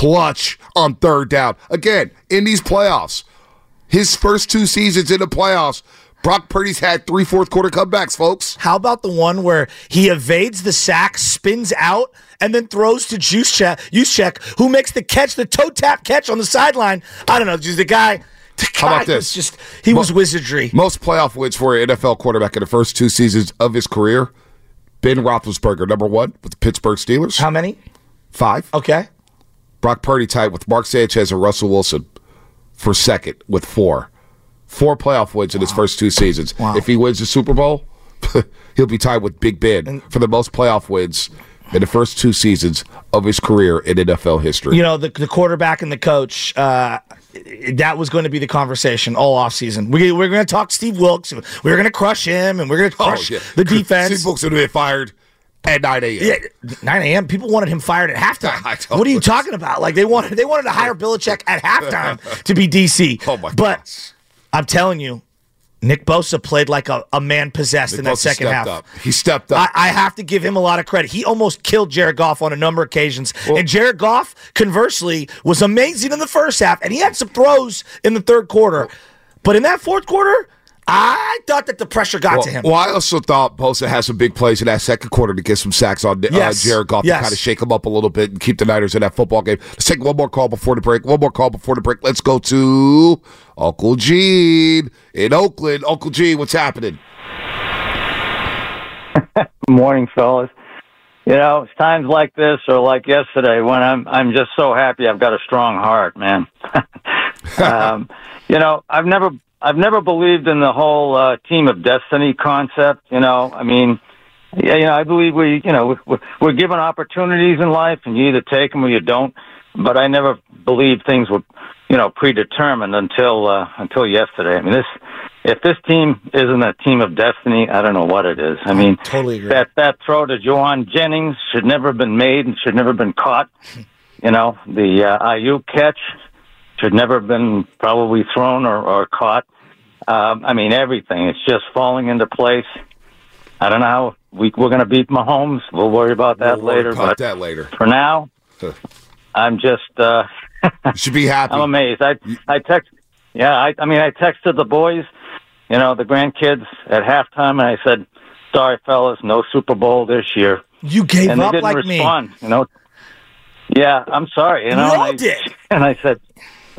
clutch on third down. Again, in these playoffs, his first two seasons in the playoffs, Brock Purdy's had three fourth quarter comebacks, folks. How about the one where he evades the sack, spins out, and then throws to Juice Juszczyk, who makes the catch, the toe tap catch on the sideline? I don't know, just the guy. The How about this? just he was wizardry. Most playoff wins for an NFL quarterback in the first two seasons of his career. Ben Roethlisberger, number one with the Pittsburgh Steelers. How many? Five. Okay. Brock Purdy tied with Mark Sanchez and Russell Wilson for second with four. Four playoff wins in his first two seasons. Wow. If he wins the Super Bowl, he'll be tied with Big Ben for the most playoff wins in the first two seasons of his career in NFL history. You know, the, the quarterback and the coach, uh, that was going to be the conversation all offseason. We, we're going to talk Steve Wilkes. We're going to crush him, and we're going to crush the defense. Steve Wilkes would have been fired at 9 a.m. Yeah, 9 a.m. People wanted him fired at halftime. What are you talking about? Like they wanted they wanted to hire Belichick at halftime to be DC. Oh my But gosh. I'm telling you, Nick Bosa played like a, a man possessed in that Bosa second half. Up. He stepped up. I, I have to give him a lot of credit. He almost killed Jared Goff on a number of occasions. and Jared Goff, conversely, was amazing in the first half, and he had some throws in the third quarter. But in that fourth quarter, I thought that the pressure got well, to him. well, I also thought Bosa has some big plays in that second quarter to get some sacks on uh, Jared Goff Yes. to kind of shake him up a little bit and keep the Niners in that football game. Let's take one more call before the break. One more call before the break. Let's go to Uncle Gene in Oakland. Uncle Gene, what's happening? morning, fellas. You know, it's times like this or like yesterday when I'm I'm just so happy I've got a strong heart, man. um, you know, I've never I've never believed in the whole uh, team of destiny concept. You know, I mean, yeah, you know, I believe we, you know, we're, we're given opportunities in life, and you either take them or you don't. But I never believed things were, you know, predetermined until uh, until yesterday. I mean, this if this team isn't a team of destiny, I don't know what it is. I mean, totally agree. that that throw to Jauan Jennings should never have been made and should never have been caught. You know, the uh, Aiyuk catch should never have been probably thrown or, or caught. Um, I mean, everything. It's just falling into place. I don't know how we, we're going to beat Mahomes. We'll worry about that We'll later. about but that later. for now, I'm just uh, You should be happy. I'm amazed. I I text. Yeah, I I mean I texted the boys, you know, the grandkids at halftime, and I said, "Sorry, fellas, no Super Bowl this year." you gave and they up didn't like respond. You know. Yeah, I'm sorry. You know, all and I, did. And I said,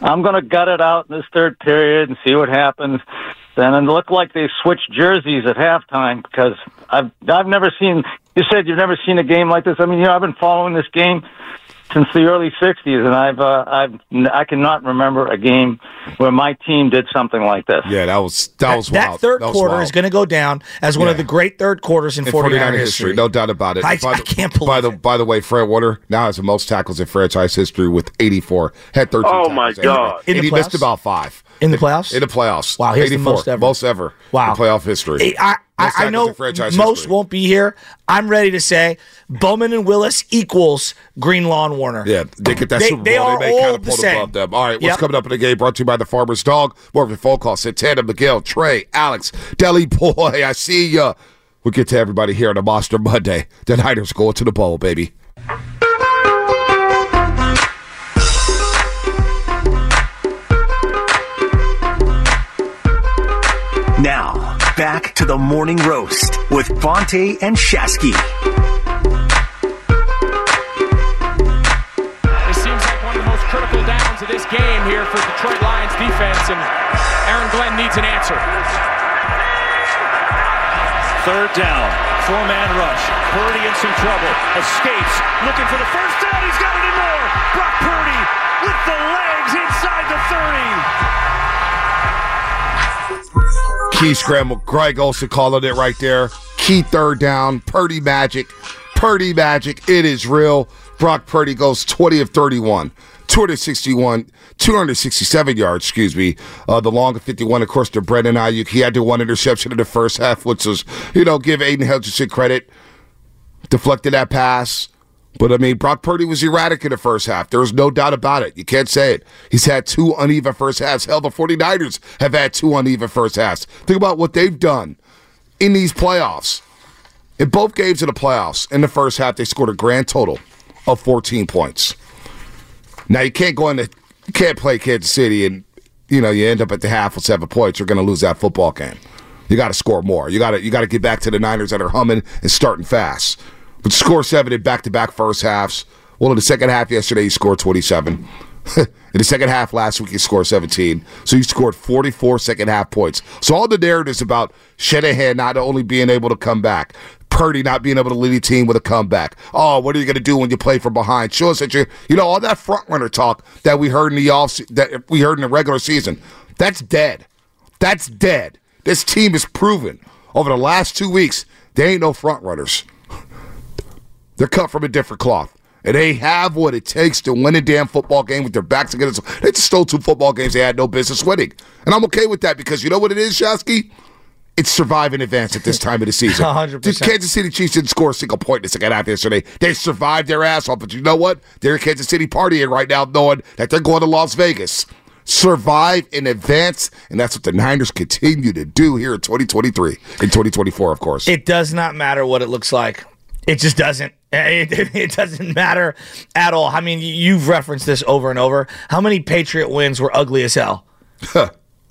I'm going to gut it out in this third period and see what happens. Then it looked like they switched jerseys at halftime because I've I've never seen. You said you've never seen a game like this. I mean, you know, I've been following this game since the early '60s, and I've uh, I've I cannot remember a game where my team did something like this. Yeah, that was that was that wild. third That was quarter wild. is going to go down as one of the great third quarters in, in 49 49 history. history, no doubt about it. I- By I the- can't believe. By the it. by the way, Fred Warner now has the most tackles in franchise history with 84. Had 13. Oh, my anyway. God. In and the he missed about five In the playoffs? In the playoffs. Wow, he has the most ever. Most ever. Wow. in playoff history. I, I, Most I know most history. won't be here. I'm ready to say Bowman and Willis equals Greenlaw Warner. Yeah, they get that They- Super they Bowl. are They may kind all of the pull same. above them. All right, what's Yep. coming up in the game? Brought to you by the Farmer's Dog. More of your phone calls. Santana, Miguel, Trey, Alex, Deli Boy. I see ya. We'll get to everybody here on a Monster Monday. The Niners going to the bowl, baby. Now, back to the morning roast with Bonta and Shasky. Of this game here for Detroit Lions defense, and Aaron Glenn needs an answer. Third down, four-man rush. Purdy in some trouble. Escapes, looking for the first down. He's got it and more. Brock Purdy with the legs inside the 30. Key scramble. Greg Olsen calling it right there. Key third down. Purdy magic. Purdy magic. It is real. Brock Purdy goes 20 of 31. 261, 267 yards, excuse me. Uh, the long of 51, of course, to Brandon Aiyuk. He had the one interception in the first half, which was, you know, give Aidan Hutchinson credit. Deflected that pass. But I mean, Brock Purdy was erratic in the first half. There was no doubt about it. You can't say it. He's had two uneven first halves. Hell, the 49ers have had two uneven first halves. Think about what they've done in these playoffs. In both games of the playoffs, in the first half, they scored a grand total of 14 points. Now you can't go into you can't play Kansas City and you know you end up at the half with seven points. You're going to lose that football game. You got to score more. You got to you got to get back to the Niners that are humming and starting fast. But score seven in back to back first halves. Well, in the second half yesterday, he scored 27. in the second half last week, he scored 17. So he scored 44 second half points. So all the narratives about Shanahan not only being able to come back, Purdy not being able to lead a team with a comeback. Oh, what are you going to do when you play from behind? Show us that you, you know, all that front runner talk that we heard in the off that we heard in the regular season. That's dead. That's dead. This team is proven over the last two weeks they ain't no front runners. They're cut from a different cloth. And they have what it takes to win a damn football game with their backs against. They just stole two football games they had no business winning. And I'm okay with that because you know what it is, Shasky? It's survive in advance at this time of the season. 100%. The Kansas City Chiefs didn't score a single point in the second half yesterday. They survived their ass off. But you know what? They're in Kansas City partying right now, knowing that they're going to Las Vegas. Survive in advance, and that's what the Niners continue to do here in 2023. In 2024, of course. It does not matter what it looks like. It just doesn't. It, it, it doesn't matter at all. I mean, you've referenced this over and over. How many Patriot wins were ugly as hell?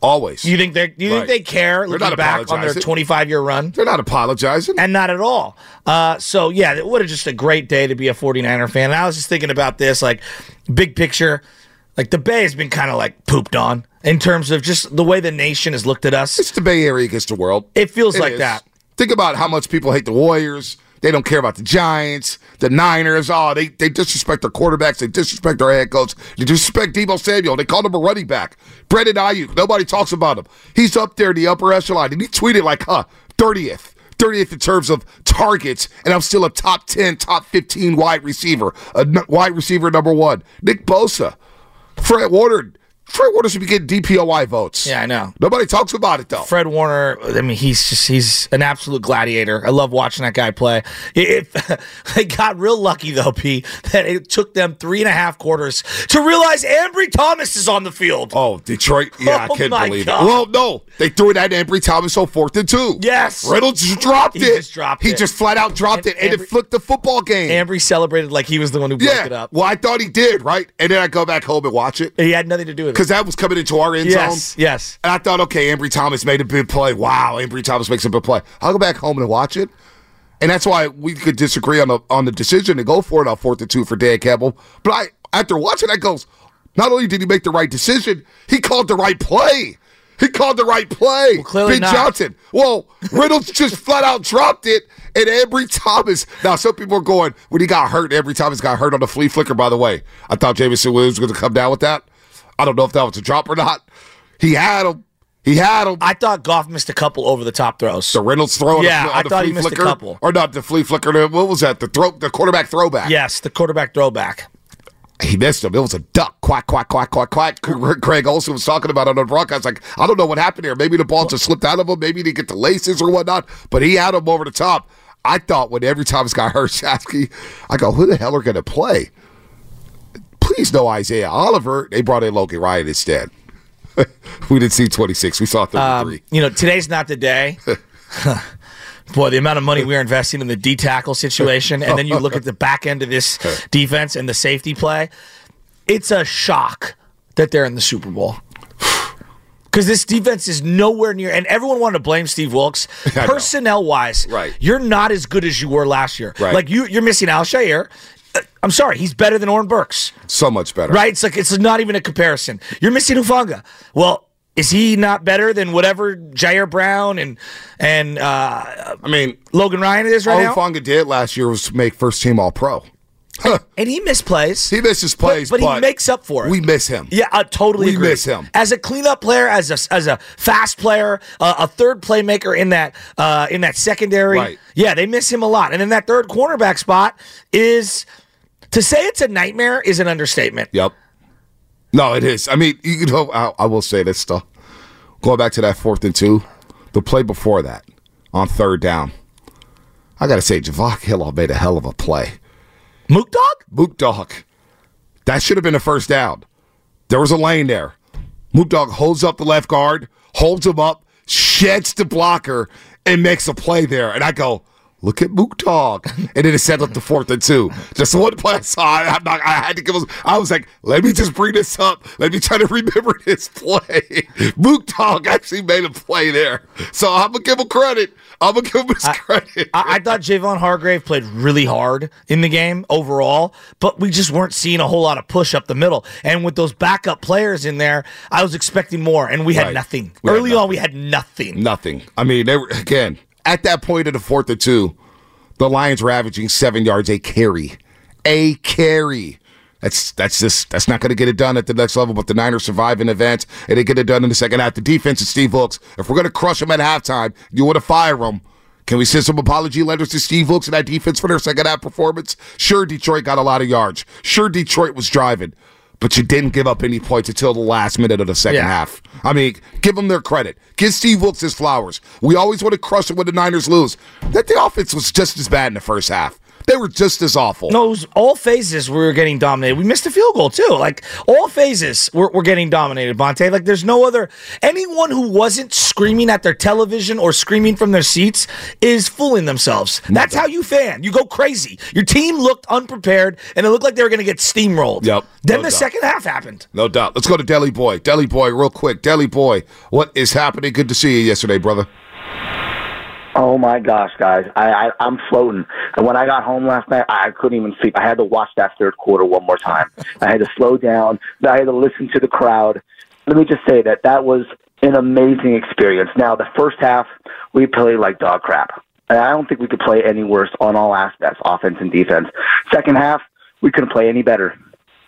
Always. You think they? You Right. think they care They're looking not back on their 25 year run? They're not apologizing. and not at all. Uh, so yeah, it would have just a great day to be a 49er fan. And I was just thinking about this, like big picture, like the Bay has been kind of like pooped on in terms of just the way the nation has looked at us. It's the Bay Area against the world. It feels like is. that. Think about how much people hate the Warriors. They don't care about the Giants, the Niners. Oh, they, they disrespect their quarterbacks. They disrespect their head coach. They disrespect Deebo Samuel. They called him a running back. Brandon Aiyuk. Nobody talks about him. He's up there in the upper echelon. And he tweeted like, huh, 30th. 30th in terms of targets, and I'm still a top 10, top 15 wide receiver, a n- wide receiver number one. Nick Bosa, Fred Warner. Fred Warner should be getting DPOY votes. Yeah, I know. Nobody talks about it though. Fred Warner, I mean, he's just, he's an absolute gladiator. I love watching that guy play. It, it- they got real lucky, though, P, that it took them three and a half quarters to realize Ambry Thomas is on the field. Oh, Detroit. Yeah, Oh, I can't believe God. it. Well, no. They threw it at Ambry Thomas on fourth and two. Yes. Reynolds just dropped He it. just dropped he it. just flat out dropped And it, and it flipped the football game. Ambry celebrated like he was the one who broke yeah. it up. Well, I thought he did, right? And then I go back home and watch it He had nothing to do with it. Because that was coming into our end Yes, zone. yes. And I thought, okay, Ambry Thomas made a big play. Wow, Ambry Thomas makes a big play. I'll go back home and watch it. And that's why we could disagree on the on the decision to go for it on fourth and two for Dan Campbell. But I after watching that goes, not only did he make the right decision, he called the right play. He called the right play. Well, clearly Ben not. Johnson. Well, Reynolds just flat out dropped it, and Ambry Thomas. Now, some people are going when he got hurt. Ambry Thomas got hurt on the flea flicker. By the way, I thought Jameson Williams was going to come down with that. I don't know if that was a drop or not. He had him. He had him. I thought Goff missed a couple over the top throws. the Reynolds throw. Yeah, the, I the thought he flea missed a couple. or not the flea flicker. the- What was that? The throw, the quarterback throwback. yes, the quarterback throwback. he missed him. It was a duck. Quack, quack, quack, quack, quack. Greg Olsen was talking about it on the broadcast. Like, I don't know what happened here. Maybe the ball just slipped out of him. Maybe he didn't get the laces or whatnot. But he had him over the top. I thought when every time this guy hurt Shasky, I go, who the hell are going to play? Please no Isaiah Oliver. They brought in Logan Ryan instead. we didn't see 26. We saw 33. Um, you know, today's not the day. Boy, the amount of money we're investing in the D tackle situation, and then you look at the back end of this defense and the safety play, it's a shock that they're in the Super Bowl. Because this defense is nowhere near, and everyone wanted to blame Steve Wilkes. Personnel wise, Right. you're not as good as you were last year. Right. Like you, you're missing Al-Shaair. Uh, I'm sorry, he's better than Oren Burks. so much better. Right? It's like it's not even a comparison. You're missing Hufanga. Well, is he not better than whatever Ji'Ayir Brown and and uh, I mean, Logan Ryan is right all now? Fonga did last year was make first team All Pro. And he missed plays. He misses plays, but, but, he makes up for it. We miss him. Yeah, I totally We agree. miss him. as a cleanup player, as a as a fast player, uh, a third playmaker in that uh, in that secondary. Right. Yeah, they miss him a lot. And then that third cornerback spot is to say it's a nightmare is an understatement. Yep. No, it is. I mean, you know, I, I will say this though. Going back to that fourth and two, the play before that on third down, I got to say, Javon Hill made a hell of a play. Mook Dog? Mook Dog, that should have been a first down. There was a lane there. Mook Dog holds up the left guard, holds him up, sheds the blocker, and makes a play there. And I go, Look at Mook Dog. And then it set up the fourth and two. Just one play I saw. I'm not, I had to give us, I was like, let me just bring this up. Let me try to remember this play. Mook Dog actually made a play there. So I'm going to give him credit. I'm going to give him his credit. I, I thought Javon Hargrave played really hard in the game overall, but we just weren't seeing a whole lot of push up the middle. And with those backup players in there, I was expecting more, and we had Right. nothing. We had Early on, we had nothing. Nothing. I mean, they were, again, at that point in the fourth and two, the Lions were averaging seven yards a carry. A carry. That's that's just that's not going to get it done at the next level. But the Niners survive an event and they get it done in the second half. The defense is Steve Wilkes. If we're going to crush them at halftime, you want to fire them. Can we send some apology letters to Steve Wilkes and that defense for their second half performance? Sure, Detroit got a lot of yards. Sure, Detroit was driving, but you didn't give up any points until the last minute of the second Yeah. half. I mean, give them their credit. Give Steve Wilkes his flowers. We always want to crush them when the Niners lose. That the offense was just as bad in the first half. They were just as awful. No, all phases we were getting dominated. We missed a field goal too. Like all phases we're, we're getting dominated, Bonta. Like there's no other anyone who wasn't screaming at their television or screaming from their seats is fooling themselves. That's how you fan. You go crazy. Your team looked unprepared and it looked like they were gonna get steamrolled. Yep, Then no the doubt. second half happened. No doubt. Let's go to Deli Boy. Deli Boy, real quick. Deli Boy, what is happening? Good to see you yesterday, brother. Oh my gosh, guys! I, I I'm floating. And when I got home last night, I, I couldn't even sleep. I had to watch that third quarter one more time. I had to slow down. I had to listen to the crowd. Let me just say that that was an amazing experience. Now, the first half we played like dog crap, and I don't think we could play any worse on all aspects, offense and defense. Second half, we couldn't play any better.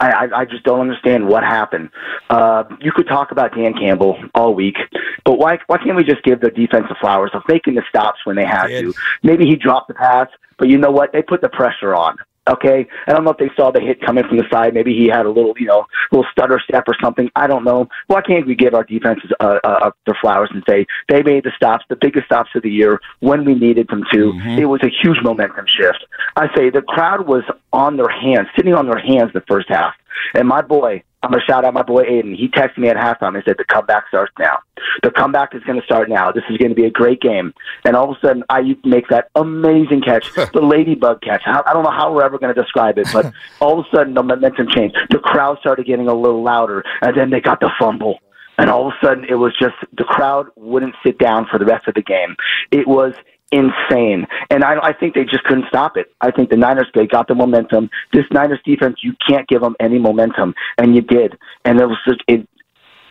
I, I, I just don't understand what happened. Uh, you could talk about Dan Campbell all week, but why why can't we just give the defensive flowers of making the stops when they have to? Maybe he dropped the pass, but you know what? They put the pressure on. Okay, I don't know if they saw the hit coming from the side. Maybe he had a little, you know, little stutter step or something. I don't know. Why can't we give our defenses uh, uh, their flowers and say they made the stops, the biggest stops of the year when we needed them to? It was a huge momentum shift. I say the crowd was on their hands, sitting on their hands the first half. And my boy, I'm gonna shout out my boy Aiden. He texted me at halftime and said the comeback starts now. The comeback is gonna start now. This is gonna be a great game. And all of a sudden, Aiyuk makes that amazing catch, the ladybug catch. I I don't know how we're ever gonna describe it, but all of a sudden the momentum changed. The crowd started getting a little louder, and then they got the fumble. And all of a sudden, it was just the crowd wouldn't sit down for the rest of the game. It was insane. And I, I think they just couldn't stop it. I think the Niners, they got the momentum. This Niners defense, you can't give them any momentum. And you did. And it was just, it,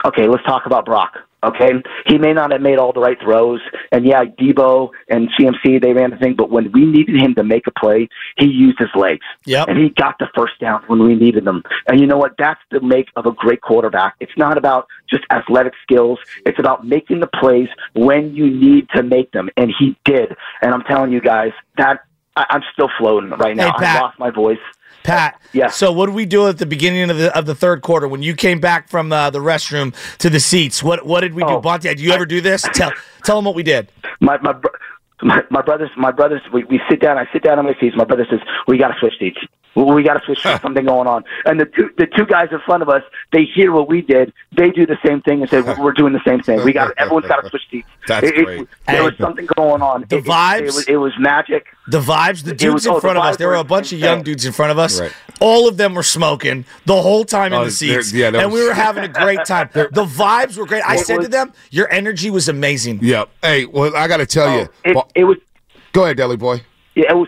okay, let's talk about Brock. Okay, he may not have made all the right throws, and yeah, Deebo and CMC they ran the thing, but when we needed him to make a play, he used his legs, Yep. and he got the first down when we needed them. And you know what? That's the make of a great quarterback. It's not about just athletic skills; it's about making the plays when you need to make them, and he did. And I'm telling you guys that I, I'm still floating right now. Hey, Pat. I lost my voice. Pat. Yeah. So what did we do at the beginning of the of the third quarter when you came back from uh, the restroom to the seats? What what did we do, Oh, Bonta? Did you ever do this? Tell tell them what we did. my my my, my brothers my brothers we, we sit down I sit down on my seats my brother says we got to switch seats we, we got to switch there's something going on and the two the two guys in front of us they hear what we did they do the same thing and say we're doing the same thing we got everyone's got to switch seats That's It- it- great. there was something going on The It- it- vibes? it, was, it was magic The vibes, the dudes was- in oh, the front of us. There were a were bunch of insane. young dudes in front of us. Right. All of them were smoking the whole time in Oh, the seats, yeah, that and we were having a great time. the vibes were great. I It said to them, "Your energy was amazing." Yep. Hey, well, I got to tell you. Oh, it, Well, it was go ahead, Deli Boy. yeah, it was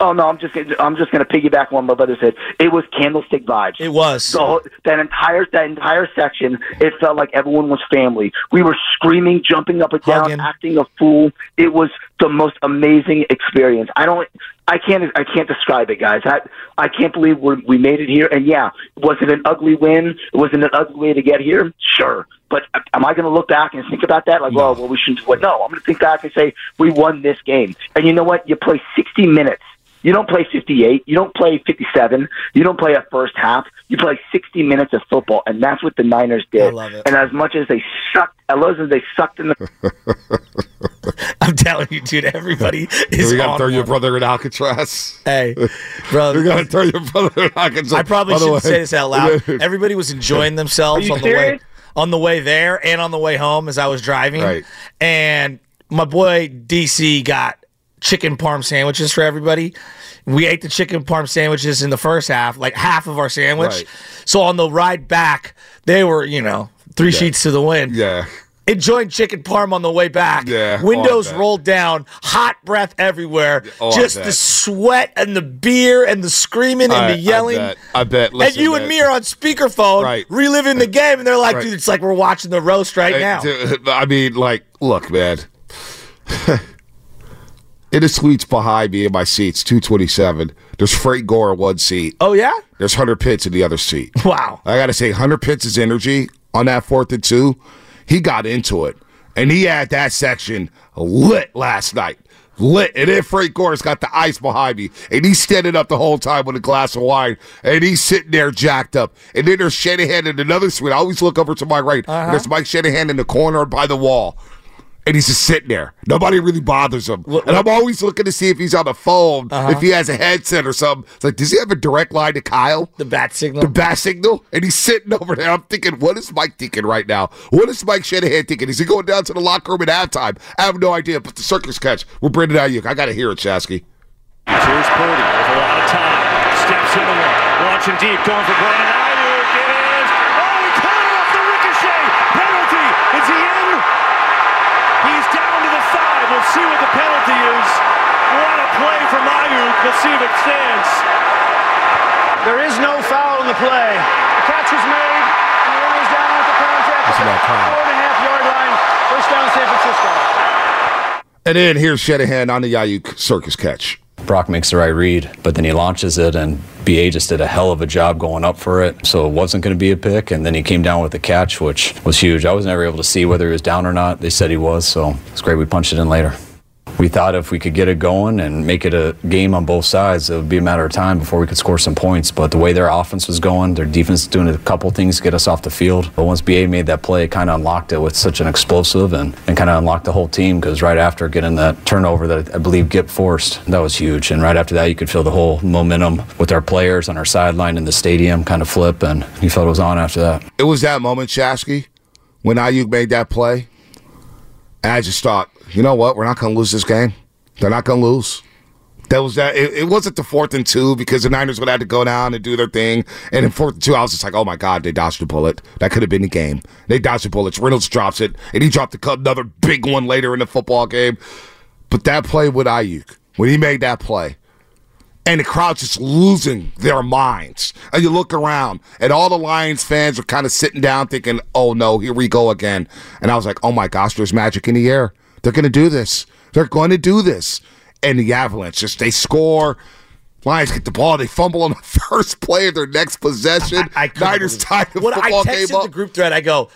oh no I'm just I'm just going to piggyback on what my brother said it was candlestick vibes It was. So that entire that entire section, it felt like everyone was family. We were screaming, jumping up and down, Hugging. acting a fool. It was the most amazing experience. I don't, I can't, I can't describe it, guys. I, I can't believe we we made it here. And yeah, was it an ugly win? Was it an ugly way to get here? Sure. But am I going to look back and think about that? Like, oh, well, we shouldn't. What? No, I'm going to think back and say we won this game. And you know what? You play 60 minutes. You don't play 58. You don't play 57. You don't play a first half. You play 60 minutes of football, and that's what the Niners did. I love it. And as much as they sucked, as much as they sucked in the I'm telling you, dude. Everybody is we got to on throw your brother in Alcatraz. Hey, bro. We got to throw your brother in Alcatraz. I probably shouldn't way- say this out loud. Everybody was enjoying themselves Are you on the way on the way there and on the way home as I was driving. Right. And my boy DC got chicken parm sandwiches for everybody. We ate the chicken parm sandwiches in the first half, like half of our sandwich. Right. So on the ride back, they were, you know, three sheets to the wind. Yeah. Enjoying chicken parm on the way back. Yeah, oh, Windows all rolled down, hot breath everywhere. all oh, just the sweat and the beer and the screaming and I- the yelling. I bet. I bet. and Listen, you and me are on speakerphone, Right. reliving the uh, game, and they're like, Right. dude, it's like we're watching the roast right Hey, now. dude, I mean, like, look, man. it is suites behind me in my seats, 227. There's Frank Gore in one seat. Oh, yeah? There's Hunter Pence in the other seat. Wow. I got to say, Hunter Pence' energy on that fourth and two, he got into it. And he had that section lit last night. Lit. And then Frank Gore's got the ice behind me. And he's standing up the whole time with a glass of wine. And he's sitting there jacked up. And then there's Shanahan in another suite. I always look over to my right. And uh-huh. there's Mike Shanahan in the corner by the wall. And he's just sitting there. Nobody really bothers him. and I'm always looking to see if he's on the phone, if uh-huh. he has a headset or something. It's like, does he have a direct line to Kyle? The bat signal. the bat signal, and he's sitting over there. I'm thinking, what is Mike thinking right now? What is Mike Shanahan thinking? Is he going down to the locker room at halftime? I have no idea. But the circus catch with Brandon Aiyuk, I got to hear it, Shasky. Here's Purdy with a lot of time. Steps into one. Launching deep. Going for Brandon Aiyuk. It is. Oh, he caught it off the ricochet. Penalty. Is he in? He's down to the five. We'll see what the penalty is. What a play from see if it stands. There is no foul in the play. The catch was made, and the runner is down at the contact. Listen to that. Four and a half yard line. First down, San Francisco. And then here's Shanahan on the Aiyuk circus catch. Brock makes the right read, but then he launches it, and BA just did a hell of a job going up for it. So it wasn't going to be a pick, and then he came down with the catch, which was huge. I was never able to see whether he was down or not. They said he was, so it's great we punched it in later. We thought if we could get it going and make it a game on both sides, it would be a matter of time before we could score some points. But the way their offense was going, their defense doing a couple things to get us off the field. But once BA made that play, it kind of unlocked it with such an explosive and, and kind of unlocked the whole team because right after getting that turnover that I believe Gip forced, that was huge. And right after that, you could feel the whole momentum with our players on our sideline in the stadium kind of flip, and you felt it was on after that. It was that moment, Shasky, when Aiyuk made that play. And I just thought, you know what? We're not going to lose this game. They're not going to lose. That was that. It, it wasn't the fourth and two because the Niners would have to go down and do their thing. And in fourth and two, I was just like, oh my God, they dodged a bullet. That could have been the game. They dodged a bullet. Reynolds drops it, and he dropped another big one later in the football game. But that play with Aiyuk, when he made that play, and the crowd's just losing their minds. And you look around, and all the Lions fans are kind of sitting down thinking, oh no, here we go again. And I was like, oh my gosh, there's magic in the air. They're going to do this. They're going to do this. And the Avalanche just, they score. Lions get the ball. They fumble on the first play of their next possession. I couldn't Niners tied the When I football game texted the group thread, I go,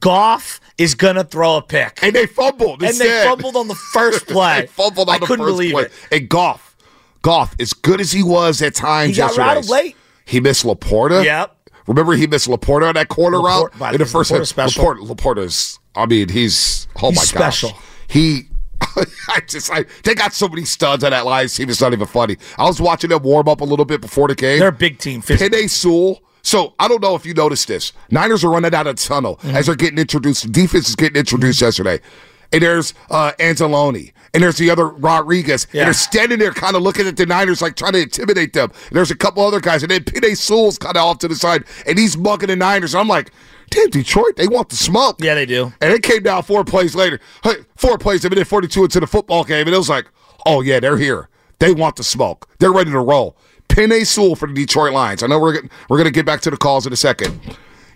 Goff is gonna throw a pick, and they fumbled. and they fumbled on the first play. they fumbled on I the couldn't first believe play. it. And Goff, Goff, as good as he was at times He got routed late. He missed LaPorta. Yep. Remember, he missed LaPorta on that corner Laporte- route in the first. LaPorta special? LaPorta, LaPorta's. I mean, he's. Oh He's my special. He. I just. I, they got so many studs on that Lions team. It's not even funny. I was watching them warm up a little bit before the game. They're a big team. Penei Sewell. So I don't know if you noticed this. Niners are running out of tunnel Mm-hmm. as they're getting introduced. Defense is getting introduced yesterday. And there's uh, Anzalone. And there's the other Rodriguez. Yeah. And they're standing there kind of looking at the Niners like trying to intimidate them. And there's a couple other guys. And then Penei Sewell's kind of off to the side. And he's mugging the Niners. And I'm like, damn, Detroit, they want the smoke. Yeah, they do. And it came down four plays later. Hey, four plays, a minute 42 into the football game. And it was like, oh, yeah, they're here. They want the smoke. They're ready to roll. Penei Sewell for the Detroit Lions. I know we're, get- we're going to get back to the calls in a second.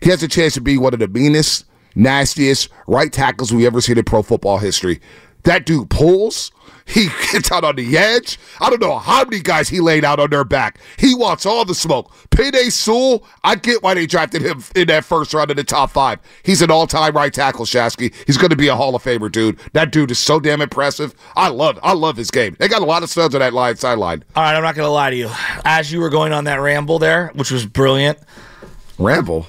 He has a chance to be one of the meanest, nastiest right tackles we ever seen in pro football history. That dude pulls. He gets out on the edge. I don't know how many guys he laid out on their back. He wants all the smoke. Penei Sewell, I get why they drafted him in that first round in the top five. He's an all-time right tackle, Shasky. He's going to be a Hall of Famer, dude. That dude is so damn impressive. I love, I love his game. They got a lot of studs on that line sideline. All right, I'm not gonna lie to you. As you were going on that ramble there, which was brilliant, Ramble.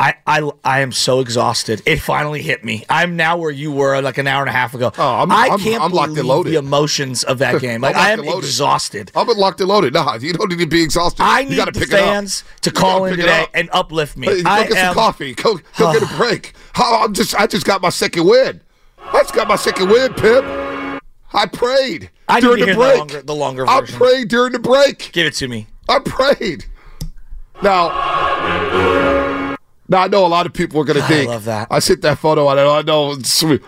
I, I, I am so exhausted. It finally hit me. I'm now where you were like an hour and a half ago. Oh, I'm- I I'm- can't I'm locked and believe loaded. the emotions of that game. Like I'm I am exhausted. I'm locked and loaded. Nah, you don't need to be exhausted. I you need the pick it up. fans to You call in today and uplift me. Hey, go I get am, some coffee. Go, go get a break. How, I'm just, I just got my second win. I just got my second win, Pip. I prayed I during the hear the longer- the longer I prayed during the break. Give it to me. I prayed. Now, now I know a lot of people are going to I think. love that. I sent that photo out. and I know.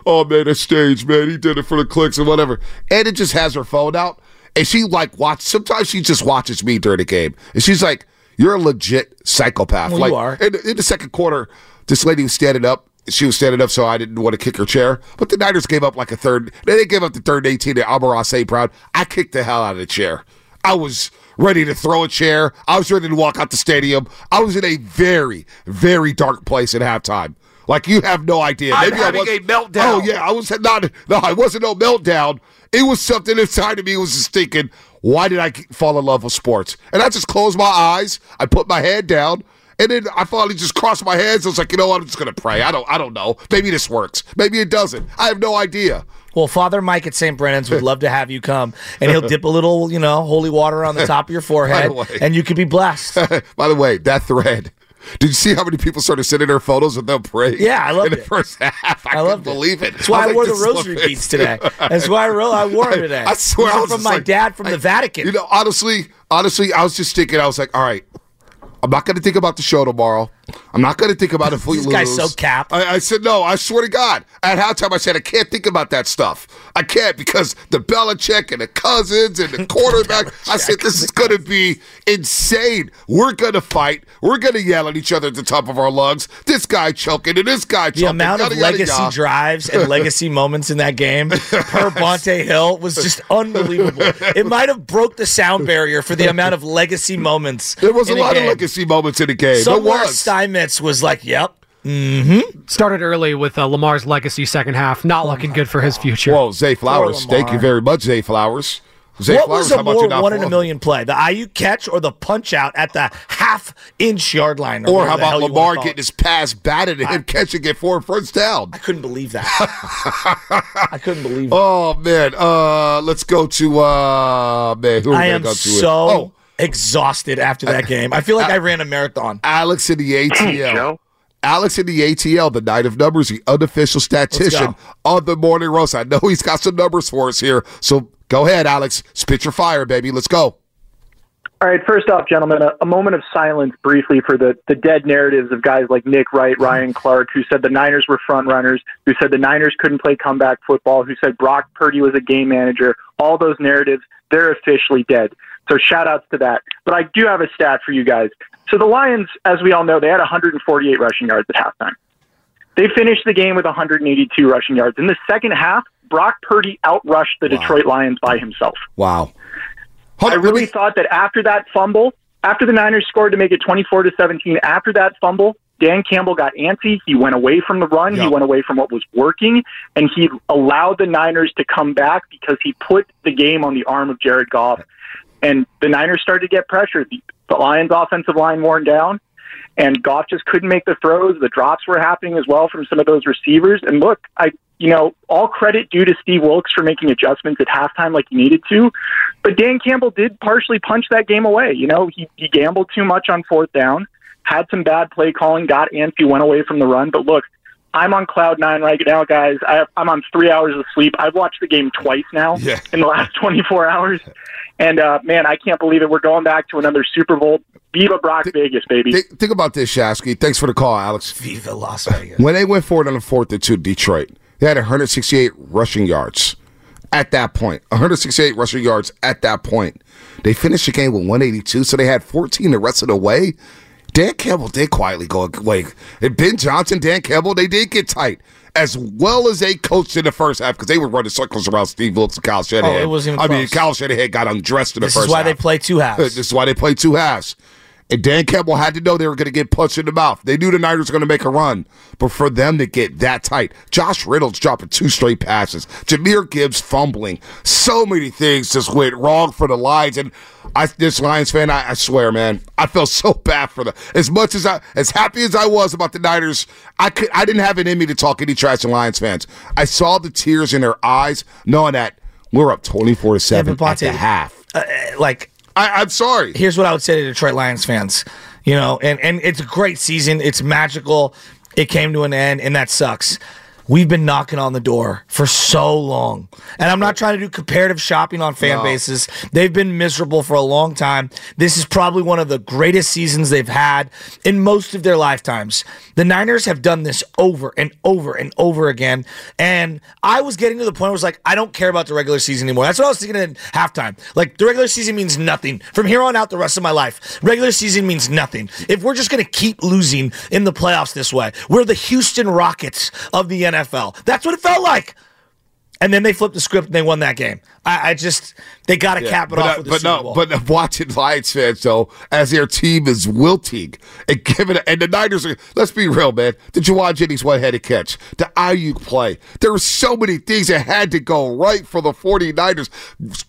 Oh man, that's staged, man. He did it for the clicks and whatever. And it just has her phone out, and she like watch. Sometimes she just watches me during the game, and she's like, "You're a legit psychopath." Well, like you are. In, the- in the second quarter, this lady was standing up. She was standing up, so I didn't want to kick her chair. But the Niners gave up like a third. They didn't give up the third and 18 to Amon-Ra St. Brown. I kicked the hell out of the chair. I was ready to throw a chair. I was ready to walk out the stadium. I was in a very, very dark place at halftime. Like you have no idea. I'm Maybe I having was a meltdown. Oh yeah, I was not. No, I wasn't no meltdown. It was something inside of me was just thinking, why did I fall in love with sports? And I just closed my eyes. I put my head down. And then I finally just crossed my hands. I was like, you know what? I'm just gonna pray. I don't. I don't know. Maybe this works. Maybe it doesn't. I have no idea. Well, Father Mike at St. Brennan's would love to have you come, and he'll dip a little, you know, holy water on the top of your forehead, way. and you could be blessed. By the way, that thread. Did you see how many people started sending their photos of them praying? Yeah, I loved in the it. first half. I, loved it. believe it. That's why I, was wore the rosary beads today. That's why I, ro- I wore them today. I swear, These I was from my like- dad from I- the Vatican. You know, honestly, honestly, I was just thinking. I was like, all right, I'm not going to think about the show tomorrow. I'm not going to think about it if we This lose. guy's so cap. I, I said no. I swear to God. At halftime, I said I can't think about that stuff. I can't because the Belichick and the cousins and the quarterback. I said this is going to be insane. We're going to fight. We're going to yell at each other at the top of our lungs. This guy choking and this guy choking. the amount of yada, yada, legacy yada. drives and legacy moments in that game per Bonta Hill was just unbelievable. It might have broke the sound barrier for the amount of legacy moments. There was a lot of legacy moments in the game. Somewhere was. Steinmetz was like, "Yep, Mm-hmm. Started early with uh, Lamar's legacy second half, not looking good for his future. Whoa, Zay Flowers. Thank you very much, Zay Flowers. Zay what Flowers, was how a about more one in a million play? The IU catch or the punch out at the half inch yard line? Or whatever how about Lamar getting his pass batted and him catching it for a first down? I couldn't believe that. I couldn't believe it. Oh man, uh, let's go to uh, man. Who are we I gonna am go to? so Oh, exhausted after that game. I feel like I ran a marathon. Alex in the ATL. Alex in the ATL, the night of numbers, the unofficial statistician on the morning roast. I know he's got some numbers for us here, so go ahead, Alex. Spit your fire, baby. Let's go. All right, first off, gentlemen, a, a moment of silence briefly for the, the dead narratives of guys like Nick Wright, Ryan Clark, who said the Niners were front runners, who said the Niners couldn't play comeback football, who said Brock Purdy was a game manager. All those narratives, they're officially dead. So shout outs to that. But I do have a stat for you guys. So the Lions, as we all know, they had 148 rushing yards at halftime. They finished the game with 182 rushing yards. In the second half, Brock Purdy outrushed the Detroit Lions by himself. Wow. I really thought that after that fumble, after the Niners scored to make it 24 to 17, after that fumble, Dan Campbell got antsy. He went away from the run. He went away from what was working, and he allowed the Niners to come back because he put the game on the arm of Jared Goff. And the Niners started to get pressured. The, the Lions' offensive line worn down, and Goff just couldn't make the throws. The drops were happening as well from some of those receivers. And look, I you know, all credit due to Steve Wilkes for making adjustments at halftime like he needed to. But Dan Campbell did partially punch that game away. You know, he, he gambled too much on fourth down, had some bad play calling, got antsy, went away from the run. But look, I'm on cloud nine right now, guys. I, I'm on three hours of sleep. I've watched the game twice now Yeah. in the last 24 hours. And uh, man, I can't believe it. We're going back to another Super Bowl. Viva Brock Vegas, baby. Think, think about this, Shasky. Thanks for the call, Alex. Viva Las Vegas. When they went forward on the fourth and two, Detroit, they had 168 rushing yards at that point. 168 rushing yards at that point. They finished the game with 182, so they had 14 the rest of the way. Dan Campbell did quietly go away. And Ben Johnson, Dan Campbell, they did get tight. As well as they coached in the first half because they were running circles around Steve Wilkes and Kyle Shanahan. Oh, it wasn't even I mean, close. Kyle Shanahan got undressed in the This first is why half. they play two halves. This is why they played two halves. And Dan Campbell had to know they were going to get punched in the mouth. They knew the Niners were going to make a run. But for them to get that tight, Josh Reynolds dropping two straight passes, Jahmyr Gibbs fumbling, so many things just went wrong for the Lions. And I, this Lions fan, I, I swear, man, I felt so bad for them. As much as I, as happy as I was about the Niners, I could, I didn't have it in me to talk any trash to Lions fans. I saw the tears in their eyes, knowing that we're up twenty-four to seven at the half. Uh, like I, I'm sorry. here's what I would say to Detroit Lions fans. You know, and, and it's a great season. It's magical. It came to an end, and that sucks. We've been knocking on the door for so long. And I'm not trying to do comparative shopping on fan No. bases. They've been miserable for a long time. This is probably one of the greatest seasons they've had in most of their lifetimes. The Niners have done this over and over and over again. And I was getting to the point where I was like, I don't care about the regular season anymore. That's what I was thinking at halftime. Like, the regular season means nothing. From here on out, the rest of my life, regular season means nothing. If we're just going to keep losing in the playoffs this way, we're the Houston Rockets of the NFL. That's what it felt like. And then they flipped the script and they won that game. I, I just, they got to Yeah, cap it but, off uh, with the but Super no, Bowl. but watching Lions fans though, as their team is wilting and giving it, and the Niners are. Let's be real, man. The Jauan Jennings one-handed catch, the Aiyuk play. There were so many things that had to go right for the 49ers.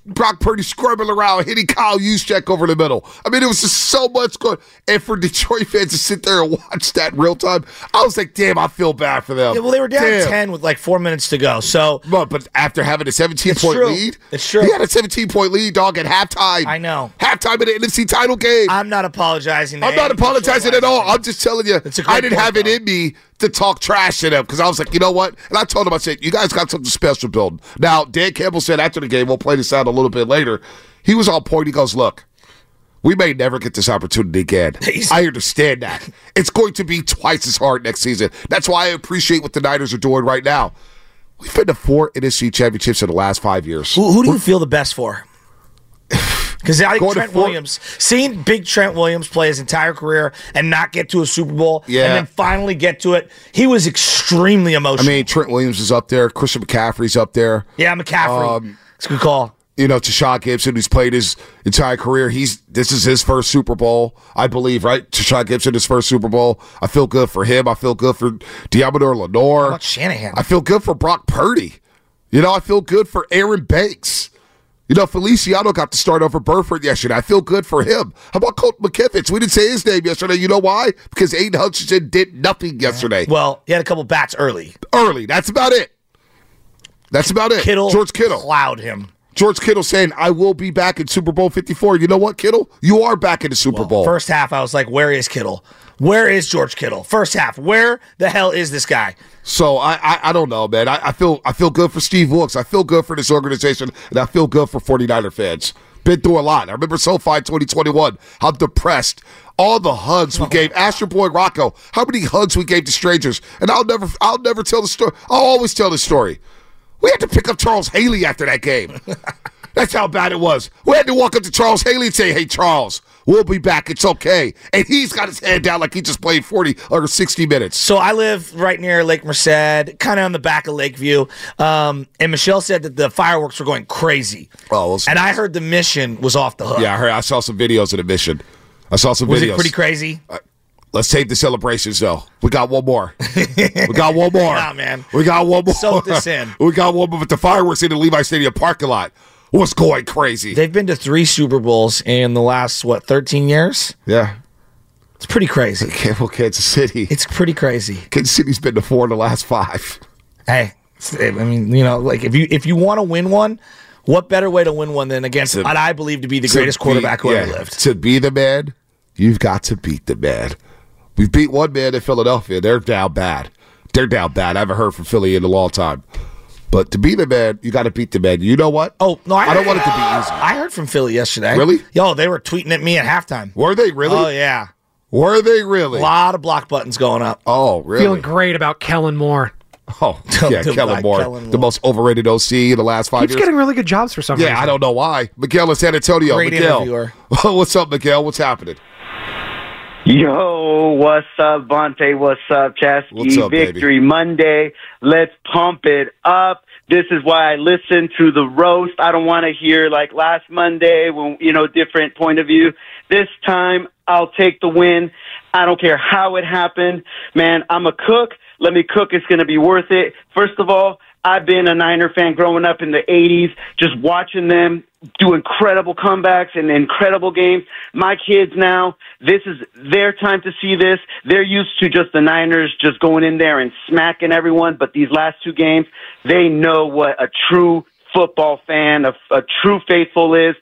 Brock Purdy scrubbing around, hitting Kyle Juszczyk over the middle. I mean, it was just so much good. And for Detroit fans to sit there and watch that real time, I was like, damn, I feel bad for them. Yeah, well, they were down Damn. 10 with like four minutes to go. So, But, but after having a 17 It's point true. lead, It's true. He had a 17 point lead, dog, at halftime. I know. Halftime of the NFC title game. I'm not apologizing. I'm not apologizing at all. I'm just telling you, I didn't point, have it in me to talk trash to them because I was like, you know what? And I told them, I said, you guys got something special building. Now, Dan Campbell said after the game, we'll play this out a little bit later. He was on point. He goes, look, we may never get this opportunity again. I understand that. It's going to be twice as hard next season. That's why I appreciate what the Niners are doing right now. We've been to four NFC championships in the last five years. Who, who do you feel the best for? Because I think Trent Williams, seeing big Trent Williams play his entire career and not get to a Super Bowl, Yeah. and then finally get to it, he was extremely emotional. I mean, Trent Williams is up there. Christian McCaffrey's up there. yeah, McCaffrey. um, it's a good call. You know, Tashaun Gipson, who's played his entire career. He's this is his first Super Bowl, I believe, right? Tashaun Gipson, his first Super Bowl. I feel good for him. I feel good for Deommodore Lenoir. Shanahan? I feel good for Brock Purdy. You know, I feel good for Aaron Banks. You know, Feliciano got to start over Burford yesterday. I feel good for him. How about Colt McKivitz? We didn't say his name yesterday. You know why? Because Aidan Hutchinson did nothing yesterday. Well, he had a couple bats early. Early. That's about it. That's about it. Kittle, George Kittle. plowed him. George Kittle saying, I will be back in Super Bowl 54. You know what, Kittle? You are back in the Super Bowl. First half, I was like, "Where is Kittle? Where is George Kittle?" First half, where the hell is this guy? so I, I I don't know, man. I, I feel I feel good for Steve Wilkes. I feel good for this organization, and I feel good for 49er fans. Been through a lot. I remember SoFi 2021, how depressed all the hugs we gave. Ask your boy Rocco how many hugs we gave to strangers. And I'll never I'll never tell the story. I'll always tell the story. We had to pick up Charles Haley after that game. That's how bad it was. We had to walk up to Charles Haley and say, "Hey, Charles, we'll be back. It's okay." And he's got his head down like he just played forty or sixty minutes. So I live right near Lake Merced, kind of on the back of Lakeview. Um, and Michelle said that the fireworks were going crazy. Oh, well, And I heard the mission was off the hook. yeah, I heard. I saw some videos of the mission. I saw some Was videos. it pretty crazy? Let's save the celebrations though. We got one more. we got one more. Nah, man. We got one more. Soak this in. we got one more. But the fireworks in the Levi Stadium parking lot was going crazy. They've been to three Super Bowls in the last, what, 13 years? yeah. It's pretty crazy. Campbell, Kansas City. It's pretty crazy. Kansas City's been to four in the last five. Hey, I mean, you know, like if you if you want to win one, what better way to win one than against To- what I believe to be the greatest be- quarterback who yeah, ever lived? To be the man, you've got to beat the man. We've beat one man in Philadelphia. They're down bad. They're down bad. I haven't heard from Philly in a long time. But to be the man, you got to beat the man. You know what? Oh no, I, I don't want it to be easy. I heard from Philly yesterday. Really? Yo, they were tweeting at me at halftime. Were they really? Oh yeah, Were they really? a lot of block buttons going up. Oh, really? Feeling great about Kellen Moore. Oh, yeah, do Kellen that, Moore, Kellen the most overrated OC in the last five Keeps years. getting really good jobs for some yeah, reason. I don't know why. Miguel in San Antonio. Great Miguel, interviewer. what's up, Miguel? What's happening? Yo, what's up, Bonta? What's up, Shasky? What's up, baby? Victory Monday. Let's pump it up. This is why I listen to the roast. I don't want to hear like last Monday when, you know, different point of view. This time, I'll take the win. I don't care how it happened. Man, I'm a cook. Let me cook. It's going to be worth it. First of all, I've been a Niner fan growing up in the 80s, just watching them do incredible comebacks and incredible games. My kids now, this is their time to see this. They're used to just the Niners just going in there and smacking everyone, but these last two games, they know what a true football fan, a, a true faithful is,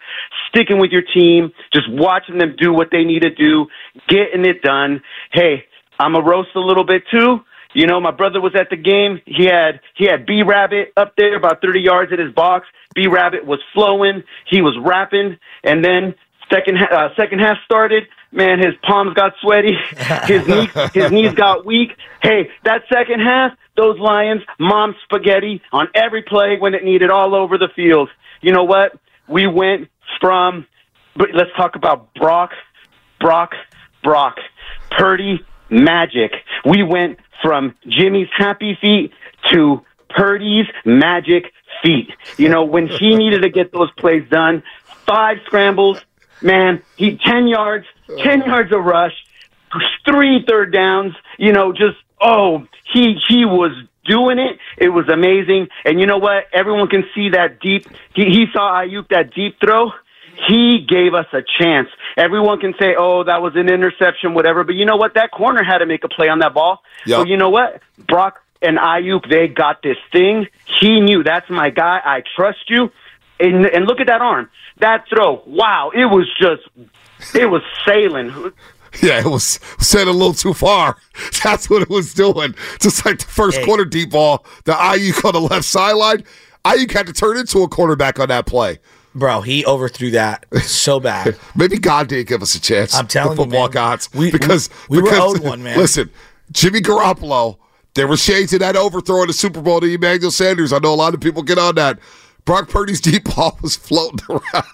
sticking with your team, just watching them do what they need to do, getting it done. Hey, I'm a roast a little bit too. You know, my brother was at the game. He had he had B Rabbit up there about 30 yards in his box. B Rabbit was flowing. He was rapping, and then second uh, second half started. Man, his palms got sweaty. His knees his knees got weak. Hey, that second half, those Lions, mom spaghetti on every play when it needed, all over the field. You know what? We went from. But let's talk about Brock, Brock, Brock, Purdy, Magic. We went from Jimmy's happy feet to Purdy's magic feet. You know, when he needed to get those plays done, five scrambles, man, he 10 yards, 10 uh. yards of rush, three third downs, you know, just, oh, he, he was doing it. It was amazing. And you know what? Everyone can see that deep, he, he saw Aiyuk, that deep throw. He gave us a chance. Everyone can say, oh, that was an interception, whatever. But you know what? That corner had to make a play on that ball. Yep. So you know what? Brock and Aiyuk, they got this thing. He knew that's my guy. I trust you. And, and look at that arm. That throw. Wow. It was just, it was sailing. Yeah, it was said a little too far. That's what it was doing. Just like the first Hey. quarter deep ball, the Aiyuk on the left sideline. Aiyuk had to turn into a quarterback on that play. Bro, he overthrew that so bad. Maybe God didn't give us a chance. I'm telling the you, football man. gods. We- we- because we were because, owed one, man. Listen, Jimmy Garoppolo. There were shades of that overthrow in the Super Bowl to Emmanuel Sanders. I know a lot of people get on that. Brock Purdy's deep ball was floating around.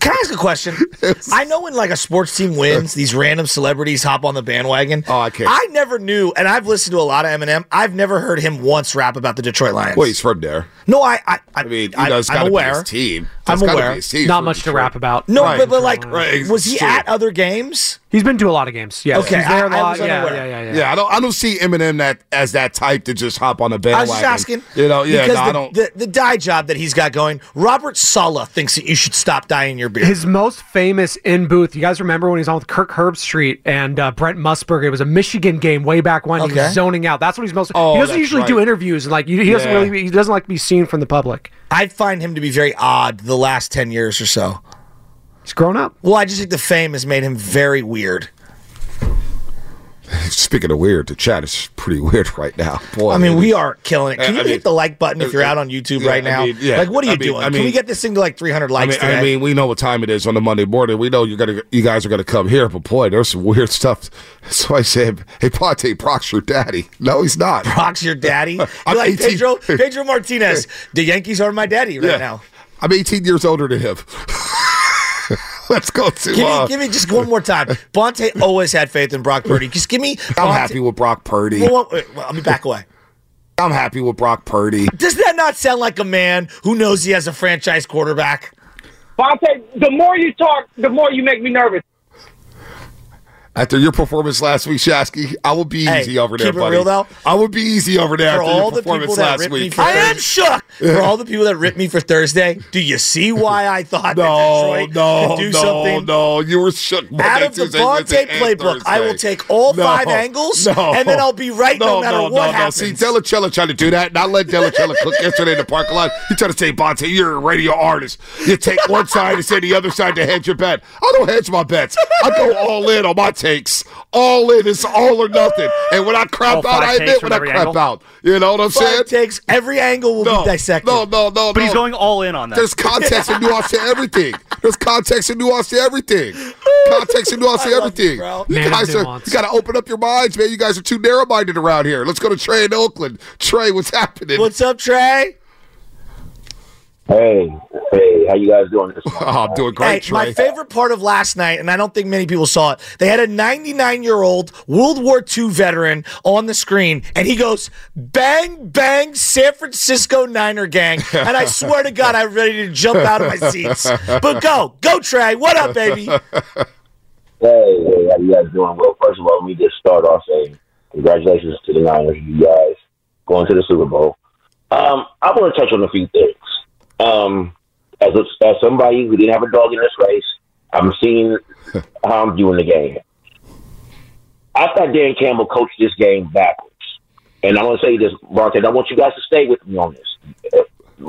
Can I ask a question? I know when like a sports team wins, these random celebrities hop on the bandwagon. Oh, I can't. I never knew, and I've listened to a lot of Eminem. I've never heard him once rap about the Detroit Lions. Well, he's from there. no, I, I, I, I mean, you I, know, it's got to be his team. I'm aware. Be his Not much to rap about. No, Right. but, but like, Right, was he sure. at other games? He's been to a lot of games. Yeah. Okay, He's there a I- I lot. was yeah, yeah, yeah, yeah. Yeah, I don't. I don't see Eminem that as that type to just hop on a I bandwagon. I was just asking. You know, yeah. because No, the, I don't. The, the dye job that he's got going, Robert Sala thinks that you should stop dyeing your beard. His most famous in booth. You guys remember when he was on with Kirk Herbstreit and uh, Brent Musburger? It was a Michigan game way back when. He was zoning out. That's what he's most. Oh, he doesn't that's usually do interviews and like he he doesn't Yeah. really. He doesn't like to be seen from the public. I find him to be very odd the last 10 years or so. He's grown up. Well, I just think the fame has made him very weird. Speaking of weird, the chat is pretty weird right now. Boy, I mean, we are killing it. Can I you mean- hit the like button if you're out on YouTube Yeah, right I now? mean, yeah. Like, what are you I mean- doing? I Can we get this thing to like 300 I likes mean, today? I mean, we know what time it is on the Monday morning. We know you're gonna, you guys are gonna come here, but boy, there's some weird stuff. So I said, "Hey, Bonta, Brock's your daddy." No, he's not. Brock's your daddy. I'm like 18 Pedro, Pedro Martinez. The Yankees are my daddy right Yeah. now. I'm 18 years older than him. Let's go to. Give me, uh, give me just one more time. Bonta always had faith in Brock Purdy. Just give me. I'm Bonta- happy with Brock Purdy. Well, well, wait, well, let me back away. I'm happy with Brock Purdy. Does that not sound like a man who knows he has a franchise quarterback? Bonta, the more you talk, the more you make me nervous. After your performance last week, Shasky, I will be Hey, easy over there, keep it buddy. real, though. I will be easy over there For after all your the people performance that last ripped me week. I am shook. For all the people that ripped me for Thursday, do you see why I thought No, that Detroit no, could do no, something? no. You were shook. Monday, Out of the Tuesday, Bonta and playbook, I will take all No, five angles, no. and then I'll be right no, matter what no, happens. No. See, Delachella tried to do that. Not let Delachella cook yesterday in the parking lot. He tried to say, Bonta, you're a radio artist. You take one side and say the other side to hedge your bet. I don't hedge my bets. I go all in on my takes. All in. It's all or nothing. And when I crap All out, I takes admit when I crap angle? out. You know what I'm saying? Takes, every angle will No, be dissected. No, no, no, But no. he's going all in on that. There's context and nuance to everything. There's context and nuance to everything. Context and nuance to everything. you. You Man guys are, you got to open up your minds, man. You guys are too narrow-minded around here. Let's go to Trey in Oakland. Trey, what's happening? What's up, Trey? Hey, hey, how you guys doing this morning? Oh, I'm doing great, Hey, my favorite part of last night, and I don't think many people saw it, they had a 99 year old World War II veteran on the screen, and he goes, bang, bang, San Francisco Niner gang. And I swear to God, I'm ready to jump out of my seats. But go, go, Trey. What up, baby? Hey, hey, how you guys doing? Well, first of all, let me just start off saying congratulations to the Niners, you guys, going to the Super Bowl. Um, I want to touch on a few things. Um, as a, as somebody who didn't have a dog in this race, I'm seeing how I'm doing the game. I thought Dan Campbell coached this game backwards, and I'm going to say this, Bonta. I want you guys to stay with me on this.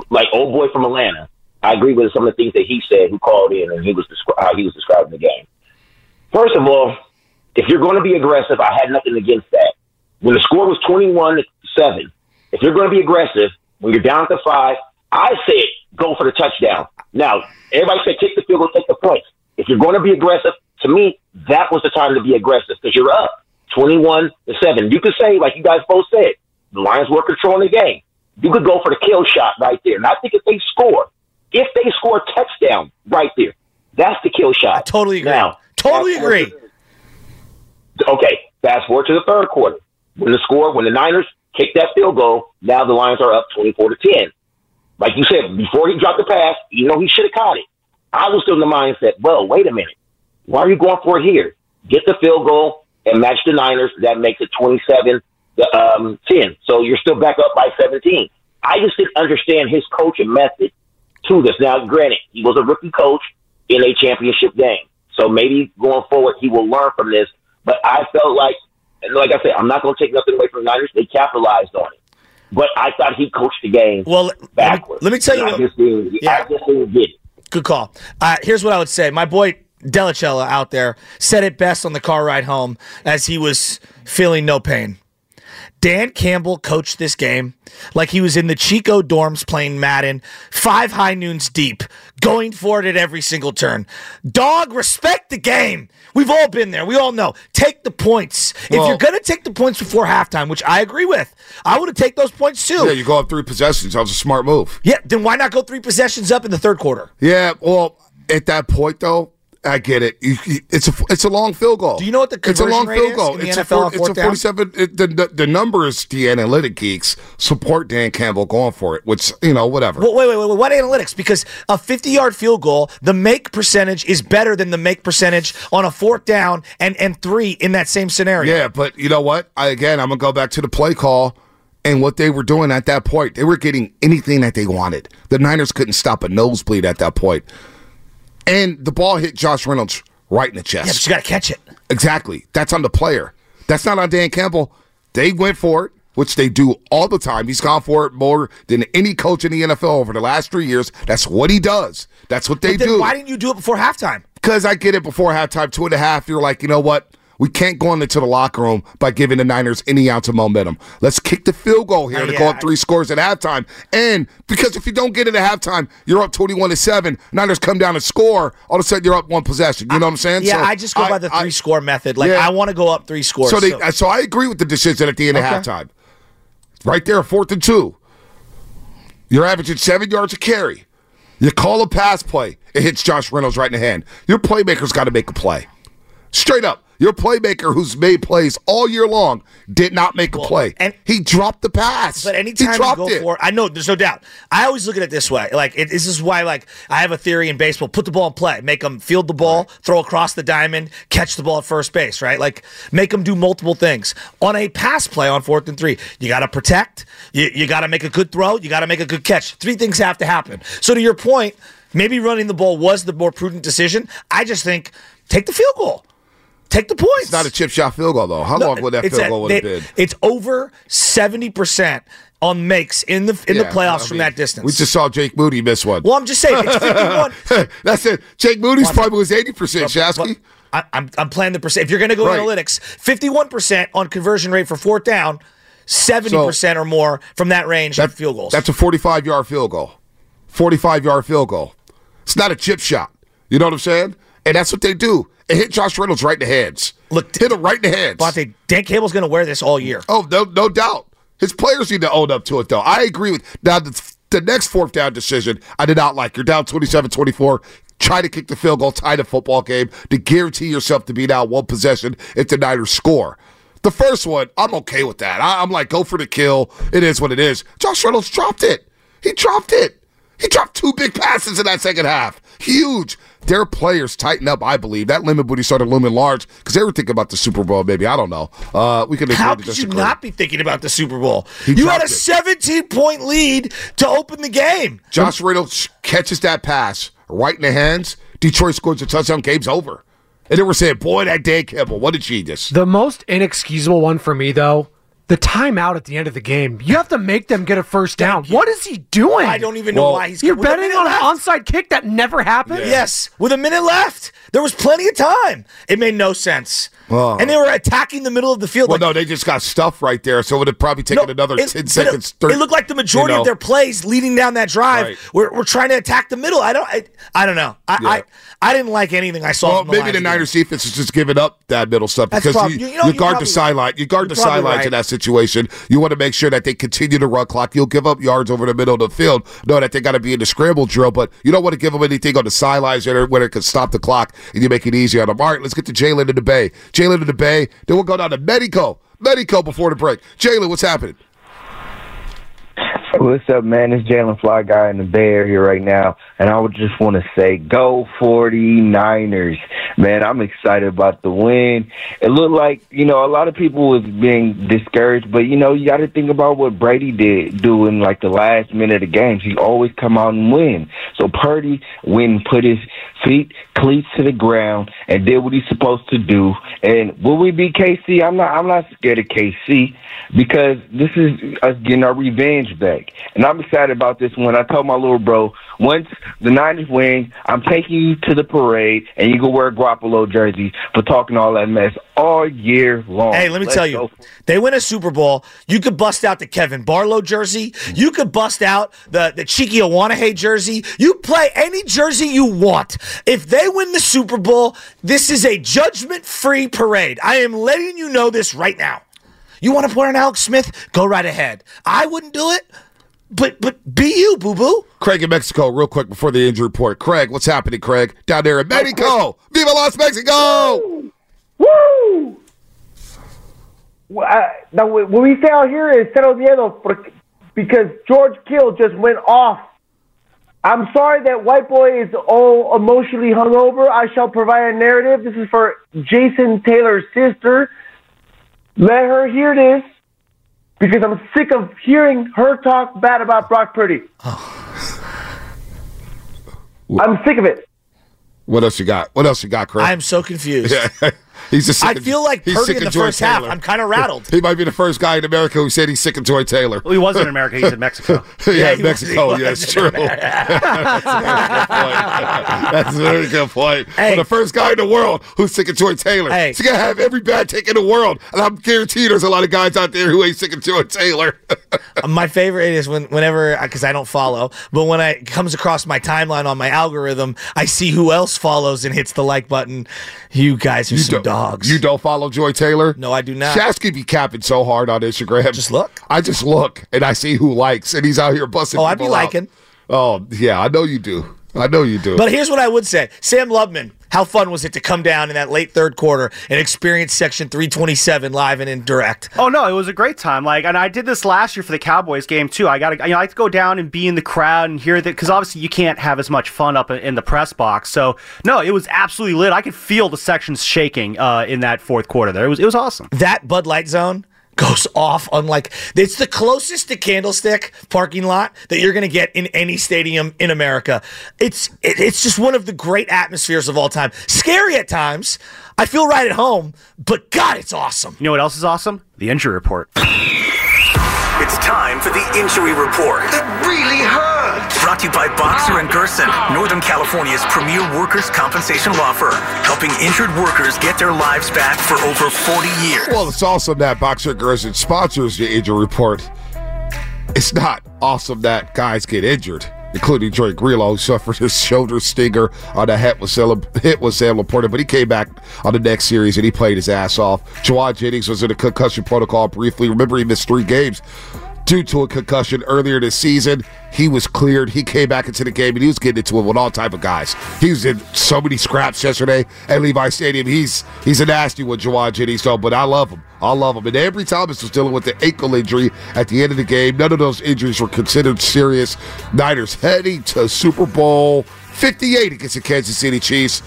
Like old boy from Atlanta, I agree with some of the things that he said. Who called in and he was descri- how he was describing the game. First of all, if you're going to be aggressive, I had nothing against that. when the score was 21 7, if you're going to be aggressive, when you're down to five, I said go for the touchdown. Now, everybody said take the field goal, take the points. If you're going to be aggressive, to me, that was the time to be aggressive because you're up 21 to 7. You could say, like you guys both said, the Lions were controlling the game. You could go for the kill shot right there. And I think if they score, if they score a touchdown right there, that's the kill shot. I totally agree. Now, Totally agree. to- okay, fast forward to the third quarter. When the score, when the Niners kick that field goal, now the Lions are up 24 to 10. Like you said, before he dropped the pass, you know he should have caught it. I was still in the mindset, well, wait a minute. Why are you going for it here? Get the field goal and match the Niners. That makes it 27 to um, 10. So you're still back up by 17. I just didn't understand his coaching method to this. Now, granted, he was a rookie coach in a championship game. So maybe going forward, he will learn from this. But I felt like, like I said, I'm not going to take nothing away from the Niners. They capitalized on it. But I thought he coached the game well, backwards. let me tell you I what- just didn't, I just didn't get it. Good call. Uh, here's what I would say. My boy Delicella out there said it best on the car ride home as he was feeling no pain. Dan Campbell coached this game like he was in the Chico dorms playing Madden, five high noons deep, going for it at every single turn. Dog, respect the game. We've all been there. We all know. Take the points. if you're going to take the points before halftime, which I agree with, I would have taken those points too. Yeah, you go up three possessions. That was a smart move. Yeah, then why not go three possessions up in the third quarter? Yeah, well, at that point though, I get it. You, you- it's a it's a long field goal. Do you know what the It's a conversion long rate field is goal. in the it's NFL a four, it's a forty-seven. It, the, the the numbers, the analytic geeks support Dan Campbell going for it. Which you know, whatever. Well, wait, wait, wait, wait. What analytics? Because a 50 yard field goal, the make percentage is better than the make percentage on a fourth down and, and three in that same scenario. Yeah, but you know what? I again, I'm gonna go back to the play call and what they were doing at that point. They were getting anything that they wanted. The Niners couldn't stop a nosebleed at that point, and the ball hit Josh Reynolds right in the chest. Yeah, but you got to catch it. Exactly. That's on the player. That's not on Dan Campbell. They went for it, which they do all the time. He's gone for it more than any coach in the NFL over the last three years. That's what he does. That's what they do. why didn't you do it before halftime? Because I get it before halftime, two and a half. You're like, you know what? We can't go into the locker room by giving the Niners any ounce of momentum. Let's kick the field goal here to oh, yeah, go up I- three scores at halftime. And because if you don't get it at halftime, you're up 21 to 7. Niners come down and score. All of a sudden, you're up one possession. You know what I'm saying? Yeah, So I just go by the three score method. Like, Yeah. I want to go up three scores. So, they, so I agree with the decision at the end Okay. of halftime. Right there, fourth and two. You're averaging seven yards a carry. You call a pass play. It hits Josh Reynolds right in the hand. Your playmaker's got to make a play. Straight up. Your playmaker who's made plays all year long did not make a play. And he dropped the pass. But he anytime you go it. for it, I know there's no doubt. I always look at it this way. Like it, this is why, like I have a theory in baseball: put the ball in play, make them field the ball, throw across the diamond, catch the ball at first base. Right? Like make them do multiple things on a pass play on fourth and three. You got to protect. You you got to make a good throw. You got to make a good catch. Three things have to happen. So to your point, maybe running the ball was the more prudent decision. I just think take the field goal. Take the points. It's not a chip shot field goal, though. How No, long would that field goal would have been? It's over seventy percent on makes in the in the playoffs I from that distance. We just saw Jake Moody miss one. well, I'm just saying it's fifty-one. That's it. Jake Moody's probably was 80%, Shasky. I, I'm I'm playing the percent. If you're going to go Right. analytics, fifty-one percent on conversion rate for fourth down, seventy percent or more from that range of field goals. That's a 45 yard field goal. 45 yard field goal. It's not a chip shot. You know what I'm saying? And that's what they do. It hit Josh Reynolds right in the hands. Look, hit him right in the hands. Bonta, Dan Campbell's going to wear this all year. Oh, no, no doubt. His players need to own up to it, though. I agree with now. The, the next fourth down decision, I did not like. You're down 27-24. Try to kick the field goal, tie the football game to guarantee yourself to be down one possession if the Niners score. The first one, I'm okay with that. I, I'm like, go for the kill. It is what it is. Josh Reynolds dropped it. He dropped it. He dropped two big passes in that second half. Huge. Their players tighten up, I believe. That Lombardi started looming large because they were thinking about the Super Bowl, maybe. I don't know. Uh, we can How could you disagree. not be thinking about the Super Bowl? He you had a it. 17 point lead to open the game. Josh Reynolds catches that pass right in the hands. Detroit scores a touchdown. Game's over. And then we're saying, boy, that Dan Campbell, what a genius. The most inexcusable one for me, though, The timeout at the end of the game. You have to make them get a first down. What is he doing? I don't even know why he's You're with a betting minute on an onside kick that never happened. Yes, with a minute left. There was plenty of time. It made no sense. Oh. And they were attacking the middle of the field. Well, like, no, they just got stuff right there, so it would have probably taken No, another it- ten but seconds. It, thir- it looked like the majority you know. of their plays leading down that drive Right. were, were trying to attack the middle. I don't. I, I don't know. I, Yeah. I I didn't like anything I saw. Well, from the maybe Lions the again. Niners defense is just giving up that middle stuff That's because prob- you, you you, know, you're guard the sideline, you guard you're the probably sidelines right. in that situation. You want to make sure that they continue to run clock. You'll give up yards over the middle of the field, know that they got to be in the scramble drill, but you don't want to give them anything on the sidelines where it- can stop the clock and you make it easy on them. All right, let's get to Jalen in the Bay. Jalen in the Bay. Then we'll go down to Medico. Medico before the break. Jalen, what's happening? What's up, man? It's Jalen Fly Guy in the Bay Area right now, and I would just want to say, go 49ers. Man, I'm excited about the win. It looked like, you know, a lot of people was being discouraged, but, you know, you got to think about what Brady did do in, like, the last minute of games. He always come out and win. So Purdy and put his feet, cleats to the ground, and did what he's supposed to do. And will we beat KC? I'm not, I'm not scared of KC because this is us getting our revenge back. And I'm excited about this one. I told my little bro, once the Niners win, I'm taking you to the parade and you can wear a Garoppolo jersey for talking all that mess all year long. Hey, let me Let's tell you, they win a Super Bowl. You could bust out the Kevan Barlow jersey. You could bust out the the Cheeky Awanahe jersey. You play any jersey you want. If they win the Super Bowl, this is a judgment-free parade. I am letting you know this right now. You want to put on Alex Smith? Go right ahead. I wouldn't do it, but but be you, boo boo. Craig in Mexico, real quick before the injury report. Craig, what's happening, Craig? Down there in Mexico. Viva Las Mexico! Woo! Well, I- uh, Now, what we say out here is cero miedo porque- because George Kittle just went off. I'm sorry that white boy is all emotionally hungover. I shall provide a narrative. This is for Jason Taylor's sister. Let her hear this because I'm sick of hearing her talk bad about Brock Purdy. I'm sick of it. What else you got? What else you got, Chris? I am so confused. he's just I feel like he's Purdy sick in the Joy first half, I'm kind of rattled. He might be the first guy in America who said he's sick of Joy Taylor. Well, he wasn't in America. He's in Mexico. yeah, Yeah, he was- Mexico. he yeah, it's true. That's a very good point. Hey. But the first guy in the world who's sick of Joy Taylor. Hey. He's gonna have every bad take in the world, and I'm guaranteed there's a lot of guys out there who ain't sick of Joy Taylor. my favorite is when whenever because I don't follow, but when I it comes across my timeline on my algorithm, I see who else follows and hits the like button. You guys are some don't- dogs. You don't follow Joy Taylor? No, I do not. Shasky be capping so hard on Instagram. Just look. I just look and I see who likes, and he's out here busting. Oh, I'd be out. liking. Oh yeah, I know you do. I know you do. But here's what I would say: Sam Lubman. How fun was it to come down in that late third quarter and experience Section 327 live and in direct? Oh no, it was a great time. Like, and I did this last year for the Cowboys game too. I got to, you know, I like to go down and be in the crowd and hear that because obviously you can't have as much fun up in- in the press box. So no, it was absolutely lit. I could feel the sections shaking uh, in that fourth quarter. There, it was, it was awesome. That Bud Light Zone goes off unlike it's the closest to Candlestick parking lot that you're going to get in any stadium in America. It's it, it's just one of the great atmospheres of all time. Scary at times. I feel right at home, but God, it's awesome. You know what else is awesome? The injury report. It's time for the injury report. It really hurts. Brought to you by Boxer and Gerson, Northern California's premier workers' compensation law firm, helping injured workers get their lives back for over 40 years. Well, it's awesome that Boxer and Gerson sponsors the injury report. It's not awesome that guys get injured, including Drake who suffered his shoulder stinger on a hit with Sam, hit with Sam LaPorta, but he came back on the next series and he played his ass off. Jauan Jennings was in a concussion protocol briefly. Remember, he missed three games due to a concussion earlier this season. He was cleared. He came back into the game and he was getting into it with all type of guys. He was in so many scraps yesterday at Levi Stadium. He's he's a nasty one, Jauan Jennings, though, but I love him. I love him. And Ambry Thomas was dealing with the ankle injury at the end of the game. None of those injuries were considered serious. Niners heading to Super Bowl 58 against the Kansas City Chiefs.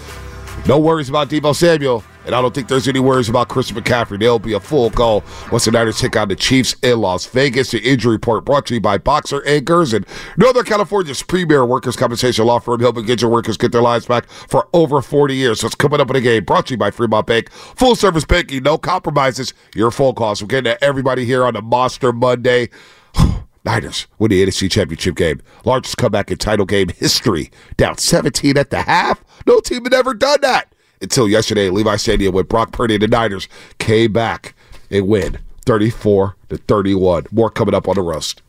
No worries about Deebo Samuel. And I don't think there's any worries about Chris McCaffrey. They'll be a full go once the Niners take on the Chiefs in Las Vegas. The injury report brought to you by Boxer Anchors and Northern California's premier workers' compensation law firm, helping get your workers get their lives back for over 40 years. So it's coming up in a game brought to you by Fremont Bank. Full service banking, no compromises. Your full cost. We're getting to everybody here on the Monster Monday. Niners win the NFC Championship game. Largest comeback in title game history. Down 17 at the half. No team had ever done that until yesterday at Levi Stadium when Brock Purdy and the Niners came back and win 34 to 31. More coming up on the roast.